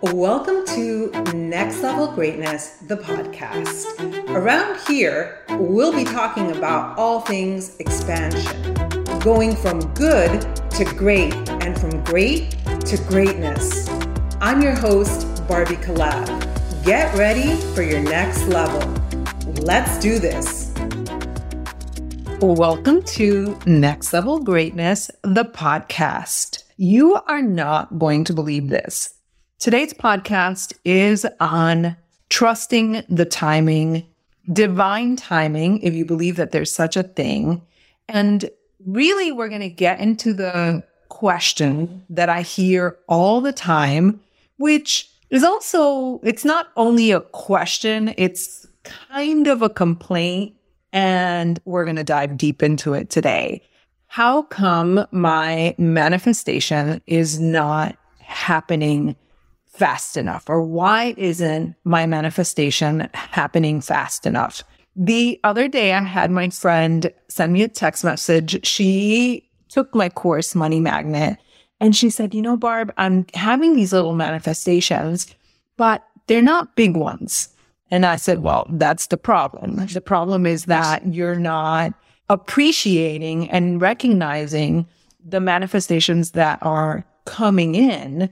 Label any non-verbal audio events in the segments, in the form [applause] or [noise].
Welcome to Next Level Greatness, the podcast. Around here, we'll be talking about all things expansion, going from good to great, and from great to greatness. I'm your host, Barbie Kalev. Get ready for your next level. Let's do this. Welcome to Next Level Greatness, the podcast. You are not going to believe this. Today's podcast is on trusting the timing, divine timing, if you believe that there's such a thing. And really, we're going to get into the question that I hear all the time, which is also, it's not only a question, it's kind of a complaint. And we're going to dive deep into it today. How come my manifestation is not happening fast enough? Or why isn't my manifestation happening fast enough? The other day, I had my friend send me a text message. She took my course, Money Magnet, and she said, You know, Barb, I'm having these little manifestations, but they're not big ones. And I said, Well, that's the problem. The problem is that you're not appreciating and recognizing the manifestations that are coming in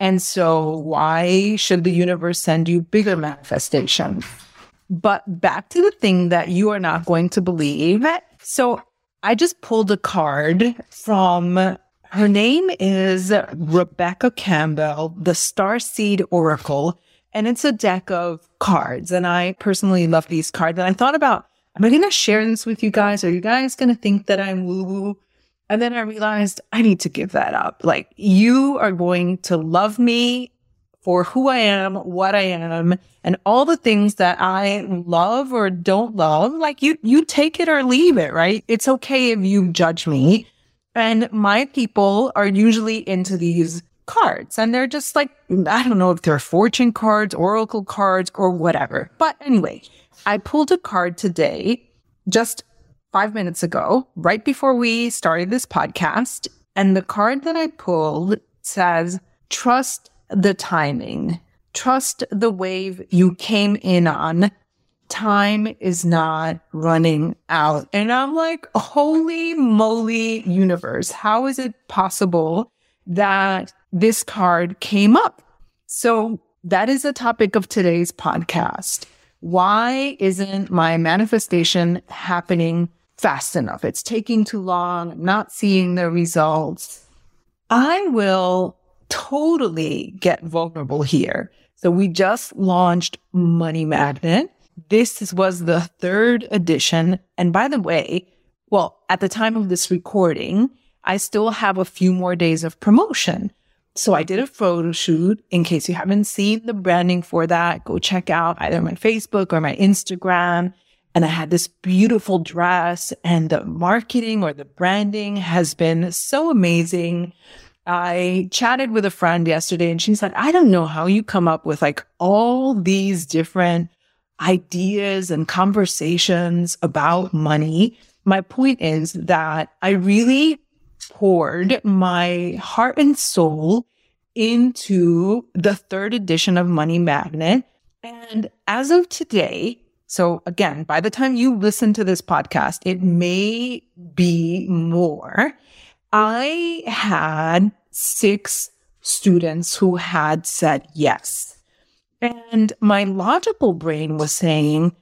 and so why should the universe send you bigger manifestations? But back to the thing that you are not going to believe. So I just pulled a card from her name is Rebecca Campbell, the Star Seed Oracle, and it's a deck of cards. And I personally love these cards. And I thought about, am I going to share this with you guys? Are you guys going to think that I'm woo woo? And then I realized I need to give that up. Like you are going to love me for who I am, what I am, and all the things that I love or don't love. Like you, you take it or leave it, right? It's okay if you judge me. And my people are usually into these cards and they're just like, I don't know if they're fortune cards, oracle cards, or whatever. But anyway, I pulled a card today just five minutes ago, right before we started this podcast. And the card that I pulled says, trust the timing, trust the wave you came in on. Time is not running out. And I'm like, holy moly universe. How is it possible that this card came up? So that is the topic of today's podcast. Why isn't my manifestation happening fast enough. It's taking too long. Not seeing the results. I will totally get vulnerable here. So we just launched Money Magnet. This was the third edition. And by the way, well, at the time of this recording, I still have a few more days of promotion. So I did a photo shoot. In case you haven't seen the branding for that, go check out either my Facebook or my Instagram. And I had this beautiful dress and the marketing or the branding has been so amazing. I chatted with a friend yesterday and she's like, I don't know how you come up with like all these different ideas and conversations about money. My point is that I really poured my heart and soul into the third edition of Money Magnet. And as of today, so again, by the time you listen to this podcast, it may be more. I had six students who had said yes. And my logical brain was saying,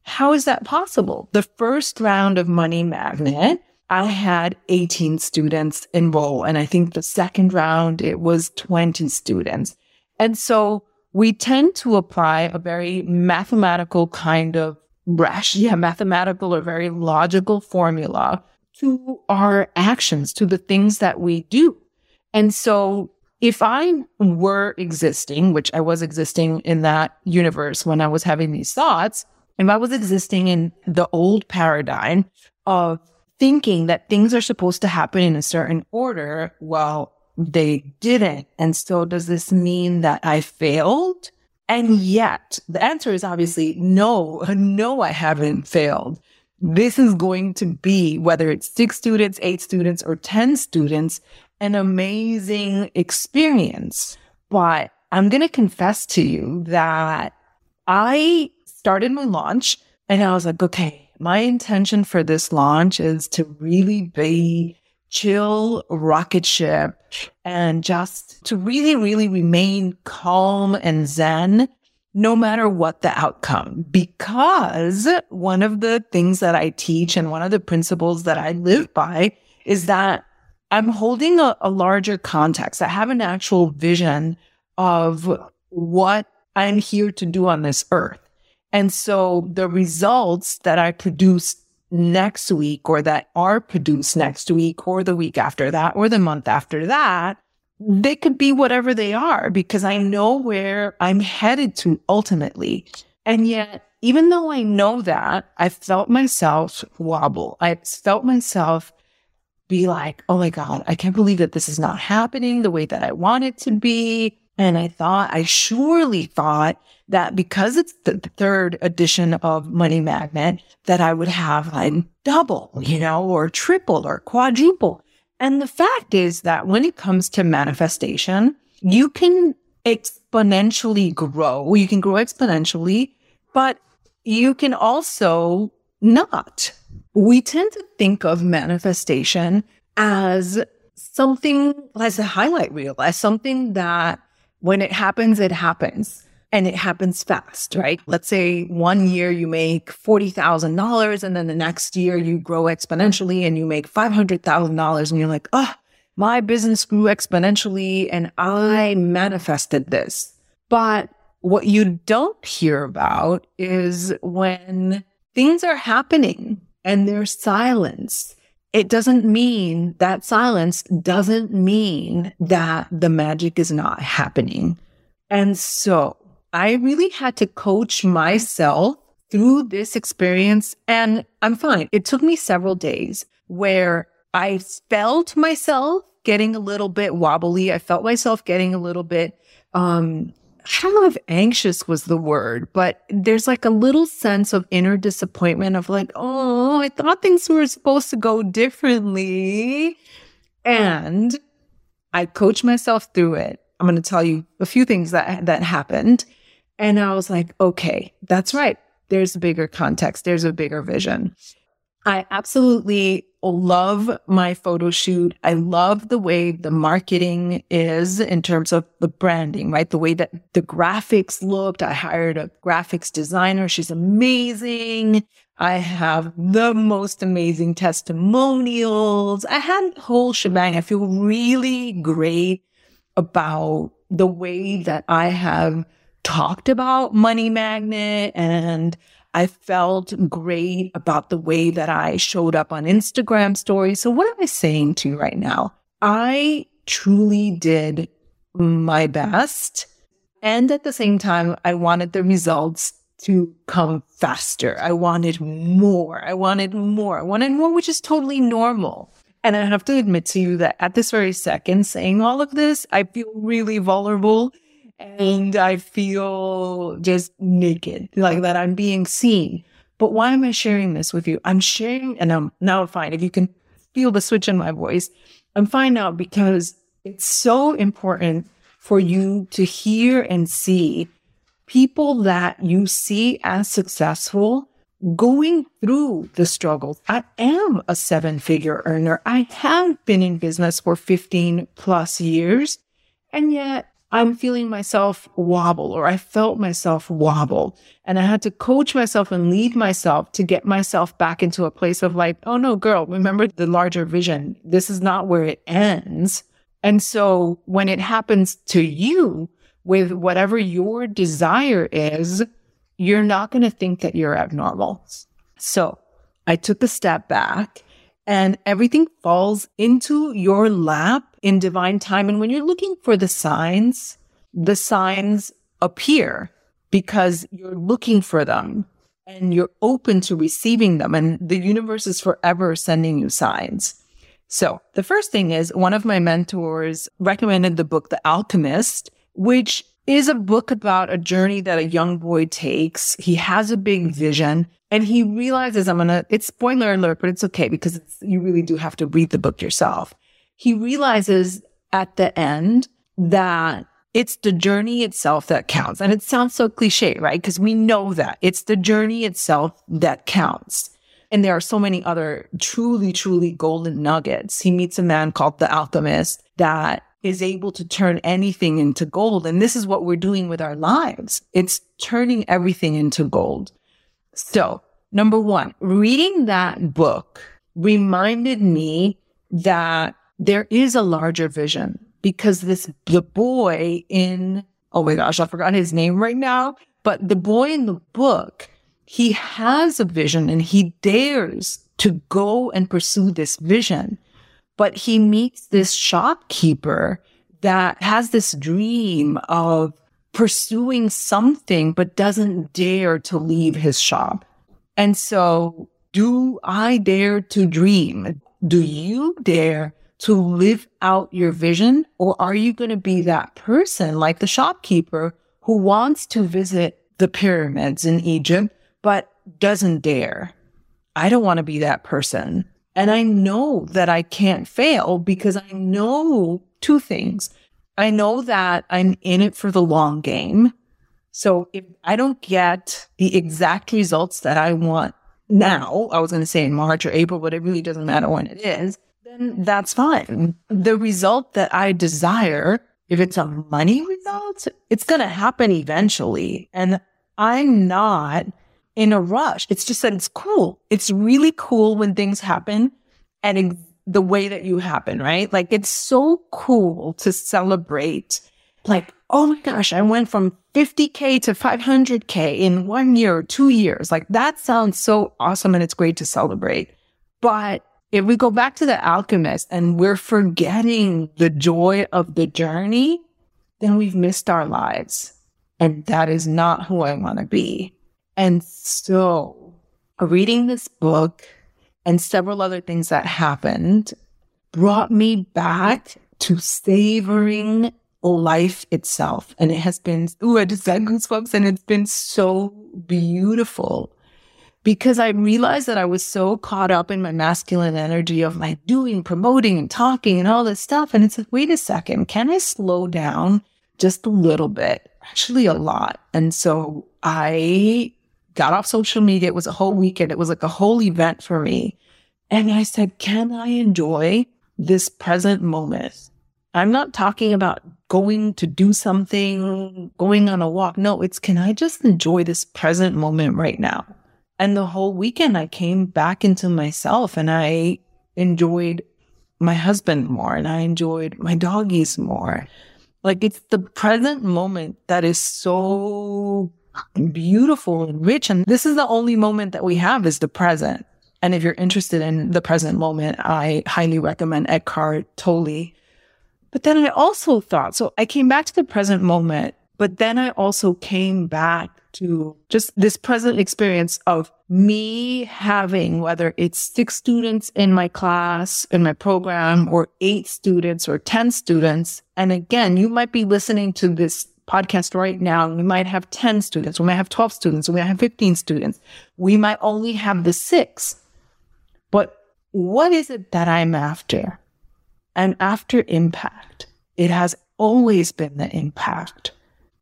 how is that possible? The first round of Money Magnet, I had 18 students enroll. And I think the second round, it was 20 students. And so we tend to apply a very mathematical kind of rash, yeah, mathematical or very logical formula to our actions, to the things that we do. And so if I were existing, which I was existing in that universe when I was having these thoughts, if I was existing in the old paradigm of thinking that things are supposed to happen in a certain order, well, they didn't. And so does this mean that I failed? And yet the answer is obviously no, [laughs] no, I haven't failed. This is going to be, whether it's six students, eight students, or 10 students, an amazing experience. But I'm going to confess to you that I started my launch and I was like, okay, my intention for this launch is to really be chill rocket ship and just to really, really remain calm and zen no matter what the outcome. Because one of the things that I teach and one of the principles that I live by is that I'm holding a, a larger context. I have an actual vision of what I'm here to do on this earth. And so the results that I produce next week or that are produced next week or the week after that or the month after that, they could be whatever they are because I know where I'm headed to ultimately. And yet, even though I know that, I felt myself wobble. I felt myself be like, oh my God, I can't believe that this is not happening the way that I want it to be. And I thought, I surely thought that because it's the third edition of Money Magnet, that I would have like double, you know, or triple or quadruple. And the fact is that when it comes to manifestation, you can exponentially grow. You can grow exponentially, but you can also not. We tend to think of manifestation as something as a highlight reel, as something that when it happens, it happens and it happens fast, right? Let's say one year you make $40,000 and then the next year you grow exponentially and you make $500,000 and you're like, oh, my business grew exponentially and I manifested this. But what you don't hear about is when things are happening and there's silence it doesn't mean that silence doesn't mean that the magic is not happening. And so I really had to coach myself through this experience and I'm fine. It took me several days where I felt myself getting a little bit wobbly. I felt myself getting a little bit, um, I don't know if anxious was the word, but there's like a little sense of inner disappointment of like, oh, I thought things were supposed to go differently. And I coached myself through it. I'm going to tell you a few things that, that happened. And I was like, okay, that's right. There's a bigger context. There's a bigger vision. I absolutely love my photo shoot. I love the way the marketing is in terms of the branding, right? The way that the graphics looked. I hired a graphics designer. She's amazing. I have the most amazing testimonials. I had the whole shebang. I feel really great about the way that I have talked about Money Magnet and I felt great about the way that I showed up on Instagram stories. So what am I saying to you right now? I truly did my best. And at the same time, I wanted the results to come faster. I wanted more. I wanted more. I wanted more, which is totally normal. And I have to admit to you that at this very second, saying all of this, I feel really vulnerable and I feel just naked, like that I'm being seen. But why am I sharing this with you? I'm sharing, and I'm now fine. If you can feel the switch in my voice, I'm fine now because it's so important for you to hear and see people that you see as successful going through the struggles. I am a seven figure earner. I have been in business for 15 plus years. And yet I'm feeling myself wobble or I felt myself wobble. And I had to coach myself and lead myself to get myself back into a place of like, oh no, girl, remember the larger vision. This is not where it ends. And so when it happens to you with whatever your desire is, you're not going to think that you're abnormal. So I took a step back and everything falls into your lap in divine time. And when you're looking for the signs, the signs appear because you're looking for them and you're open to receiving them. And the universe is forever sending you signs. So the first thing is one of my mentors recommended the book, The Alchemist, which is a book about a journey that a young boy takes. He has a big mm-hmm. vision and he realizes I'm going to, it's spoiler alert, but it's okay because it's, you really do have to read the book yourself. He realizes at the end that it's the journey itself that counts. And it sounds so cliche, right? Because we know that it's the journey itself that counts. And there are so many other truly, truly golden nuggets. He meets a man called the alchemist that is able to turn anything into gold. And this is what we're doing with our lives. It's turning everything into gold. So number one, reading that book reminded me that there is a larger vision because this, the boy in, oh my gosh, I forgot his name right now, but the boy in the book, he has a vision and he dares to go and pursue this vision. But he meets this shopkeeper that has this dream of pursuing something, but doesn't dare to leave his shop. And so do I dare to dream? Do you dare to live out your vision? Or are you going to be that person like the shopkeeper who wants to visit the pyramids in Egypt, but doesn't dare? I don't want to be that person. And I know that I can't fail because I know two things. I know that I'm in it for the long game. So if I don't get the exact results that I want now, I was going to say in March or April, but it really doesn't matter when it is then that's fine. The result that I desire, if it's a money result, it's going to happen eventually. And I'm not in a rush. It's just that it's cool. It's really cool when things happen and the way that you happen, right? Like it's so cool to celebrate. Like, oh my gosh, I went from 50K to 500K in one year two years. Like that sounds so awesome and it's great to celebrate. But if we go back to the alchemist and we're forgetting the joy of the journey, then we've missed our lives. And that is not who I want to be. And so reading this book and several other things that happened brought me back to savoring life itself. And it has been, ooh, I just got goosebumps and it's been so beautiful because I realized that I was so caught up in my masculine energy of like doing, promoting and talking and all this stuff. And it's like, wait a second, can I slow down just a little bit? Actually, a lot. And so I got off social media. It was a whole weekend. It was like a whole event for me. And I said, can I enjoy this present moment? I'm not talking about going to do something, going on a walk. No, it's can I just enjoy this present moment right now? And the whole weekend, I came back into myself and I enjoyed my husband more and I enjoyed my doggies more. Like it's the present moment that is so beautiful and rich. And this is the only moment that we have is the present. And if you're interested in the present moment, I highly recommend Eckhart Tolle. But then I also thought, so I came back to the present moment, but then I also came back to just this present experience of me having, whether it's six students in my class, in my program, or eight students or 10 students. And again, you might be listening to this podcast right now. We might have 10 students. We might have 12 students. We might have 15 students. We might only have the six. But what is it that I'm after? I'm after impact. It has always been the impact.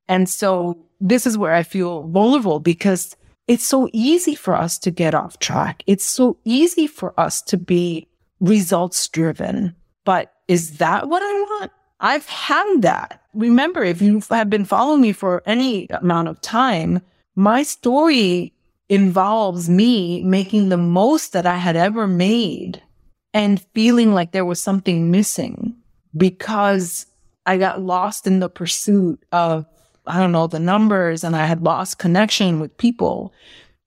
And so this is where I feel vulnerable because it's so easy for us to get off track. It's so easy for us to be results driven. But is that what I want? I've had that. Remember, if you have been following me for any amount of time, my story involves me making the most that I had ever made and feeling like there was something missing because I got lost in the pursuit of I don't know, the numbers and I had lost connection with people.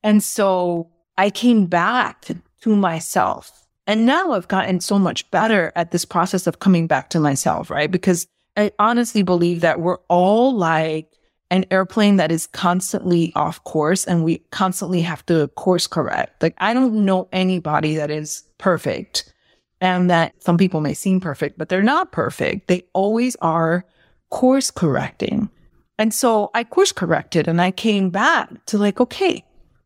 And so I came back to myself. And now I've gotten so much better at this process of coming back to myself, right? Because I honestly believe that we're all like an airplane that is constantly off course and we constantly have to course correct. Like I don't know anybody that is perfect and that some people may seem perfect, but they're not perfect. They always are course correcting. And so I course corrected and I came back to like, okay,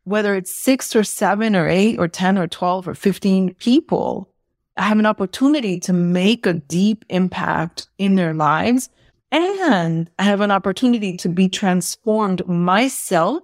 whether it's six or seven or eight or 10 or 12 or 15 people, I have an opportunity to make a deep impact in their lives And I have an opportunity to be transformed myself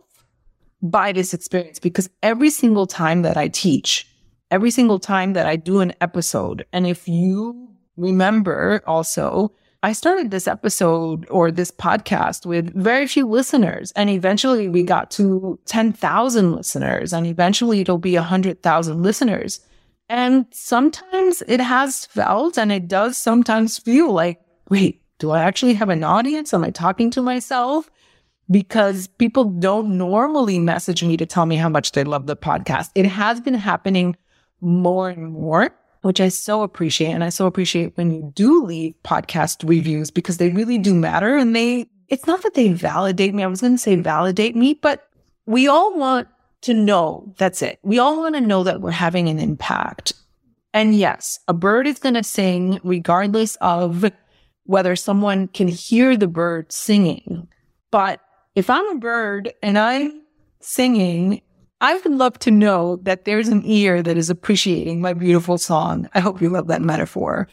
by this experience. Because every single time that I teach, every single time that I do an episode, and if you remember also, I started this episode or this podcast with very few listeners. And eventually we got to 10,000 listeners and eventually it'll be 100,000 listeners. And sometimes it has felt and it does sometimes feel like, wait, do I actually have an audience? Am I talking to myself? Because people don't normally message me to tell me how much they love the podcast. It has been happening more and more which I so appreciate. And I so appreciate when you do leave podcast reviews because they really do matter. And they, it's not that they validate me. I was going to say validate me, but we all want to know that's it. We all want to know that we're having an impact. And yes, a bird is going to sing regardless of whether someone can hear the bird singing. But if I'm a bird and I'm singing I would love to know that there's an ear that is appreciating my beautiful song. I hope you love that metaphor.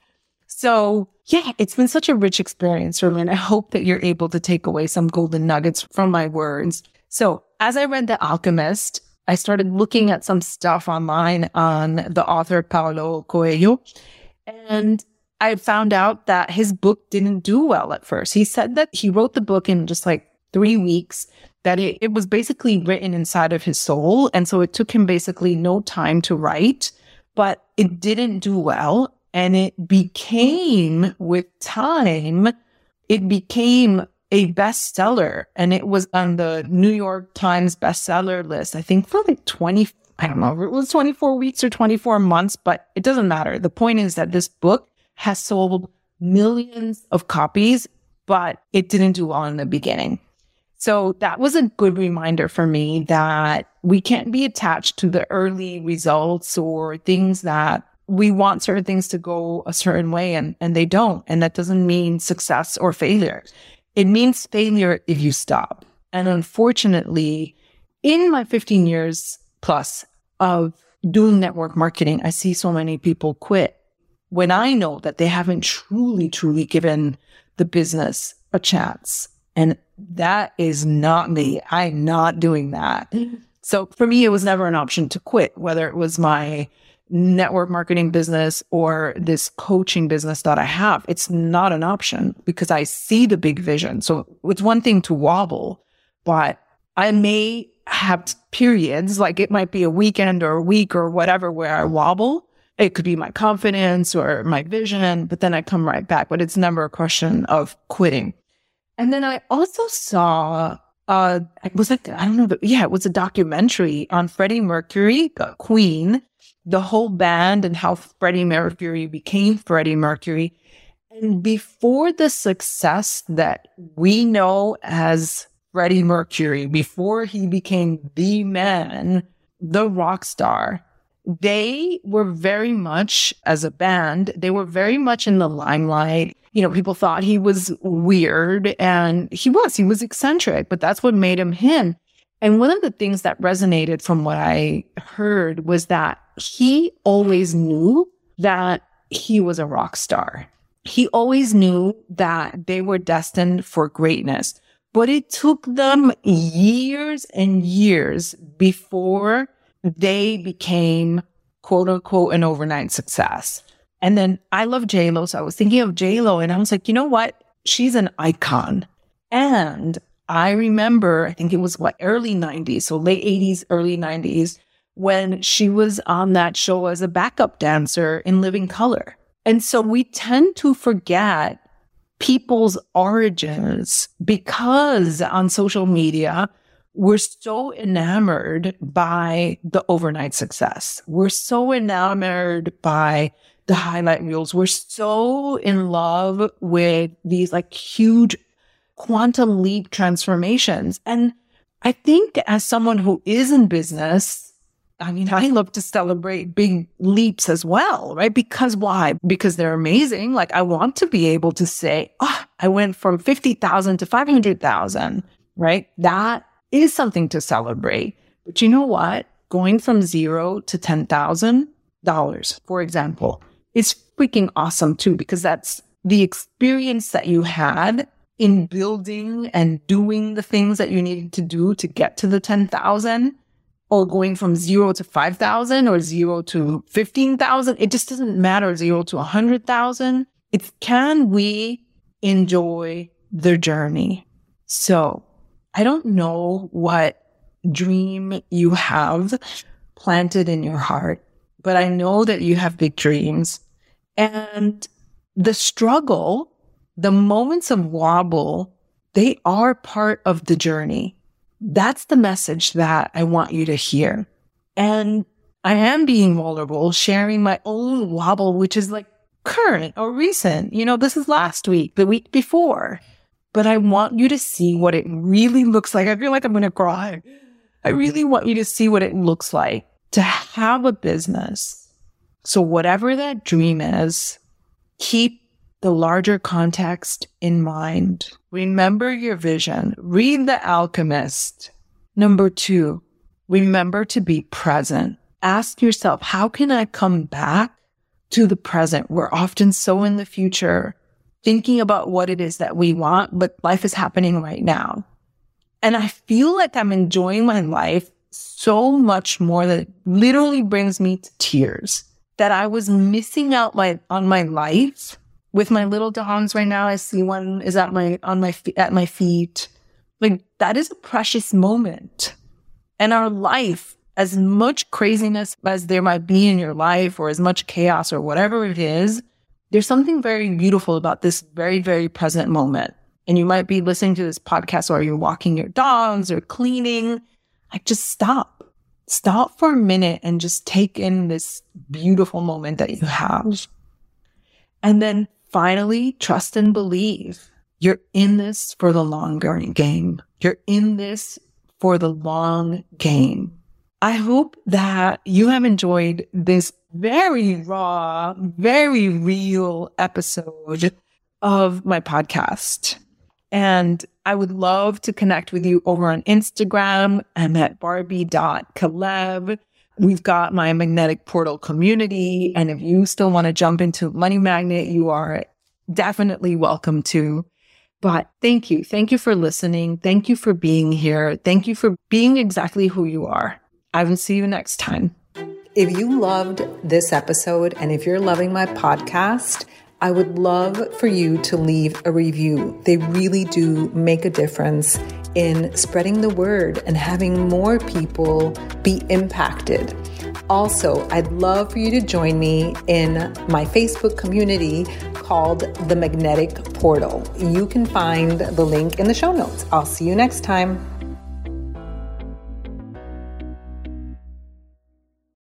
So yeah, it's been such a rich experience. And I hope that you're able to take away some golden nuggets from my words. So as I read The Alchemist, I started looking at some stuff online on the author Paulo Coelho. And I found out that his book didn't do well at first. He said that he wrote the book in just like three weeks that it, it was basically written inside of his soul. And so it took him basically no time to write, but it didn't do well. And it became with time, it became a bestseller and it was on the New York Times bestseller list, I think for like 20, I don't know, it was 24 weeks or 24 months, but it doesn't matter. The point is that this book has sold millions of copies, but it didn't do well in the beginning. So that was a good reminder for me that we can't be attached to the early results or things that we want certain things to go a certain way and, and they don't. And that doesn't mean success or failure. It means failure if you stop. And unfortunately, in my 15 years plus of doing network marketing, I see so many people quit when I know that they haven't truly, truly given the business a chance. And that is not me. I'm not doing that. So for me, it was never an option to quit, whether it was my network marketing business or this coaching business that I have. It's not an option because I see the big vision. So it's one thing to wobble, but I may have periods, like it might be a weekend or a week or whatever, where I wobble. It could be my confidence or my vision, but then I come right back. But it's never a question of quitting. And then I also saw, uh, it was I don't know, yeah, it was a documentary on Freddie Mercury, Queen, the whole band and how Freddie Mercury became Freddie Mercury. And before the success that we know as Freddie Mercury, before he became the man, the rock star, they were very much, as a band, they were very much in the limelight. You know, people thought he was weird and he was, he was eccentric, but that's what made him him. And one of the things that resonated from what I heard was that he always knew that he was a rock star. He always knew that they were destined for greatness, but it took them years and years before they became quote unquote an overnight success. And then I love JLo. So I was thinking of JLo and I was like, you know what? She's an icon. And I remember, I think it was what, early 90s, so late 80s, early 90s, when she was on that show as a backup dancer in Living Color. And so we tend to forget people's origins because on social media, we're so enamored by the overnight success. We're so enamored by the highlight reels. We're so in love with these like huge quantum leap transformations. And I think as someone who is in business, I mean, I love to celebrate big leaps as well, right? Because why? Because they're amazing. Like I want to be able to say, oh, I went from 50,000 to 500,000, right? That is something to celebrate. But you know what? Going from zero to $10,000, for example, is freaking awesome too, because that's the experience that you had in building and doing the things that you needed to do to get to the 10,000 or going from zero to 5,000 or zero to 15,000. It just doesn't matter. Zero to 100,000. It's can we enjoy the journey? So I don't know what dream you have planted in your heart, but I know that you have big dreams and the struggle the moments of wobble, they are part of the journey. That's the message that I want you to hear. And I am being vulnerable, sharing my own wobble, which is like current or recent. You know, this is last week, the week before. But I want you to see what it really looks like. I feel like I'm going to cry. I really want you to see what it looks like to have a business. So whatever that dream is, keep the larger context in mind. Remember your vision. Read The Alchemist. Number two, remember to be present. Ask yourself, how can I come back to the present? We're often so in the future thinking about what it is that we want, but life is happening right now. And I feel like I'm enjoying my life so much more that it literally brings me to tears that I was missing out my, on my life with my little dogs right now. I see one is at my, on my, at my feet. Like that is a precious moment. And our life, as much craziness as there might be in your life or as much chaos or whatever it is, there's something very beautiful about this very, very present moment. And you might be listening to this podcast or you're walking your dogs or cleaning. Like just stop. Stop for a minute and just take in this beautiful moment that you have. And then finally trust and believe you're in this for the long game. You're in this for the long game. I hope that you have enjoyed this very raw, very real episode of my podcast. And I would love to connect with you over on Instagram. I'm at barbie.kalev. We've got my magnetic portal community. And if you still want to jump into Money Magnet, you are definitely welcome to. But thank you. Thank you for listening. Thank you for being here. Thank you for being exactly who you are. I will see you next time. If you loved this episode and if you're loving my podcast, I would love for you to leave a review. They really do make a difference in spreading the word and having more people be impacted. Also, I'd love for you to join me in my Facebook community called The Magnetic Portal. You can find the link in the show notes. I'll see you next time.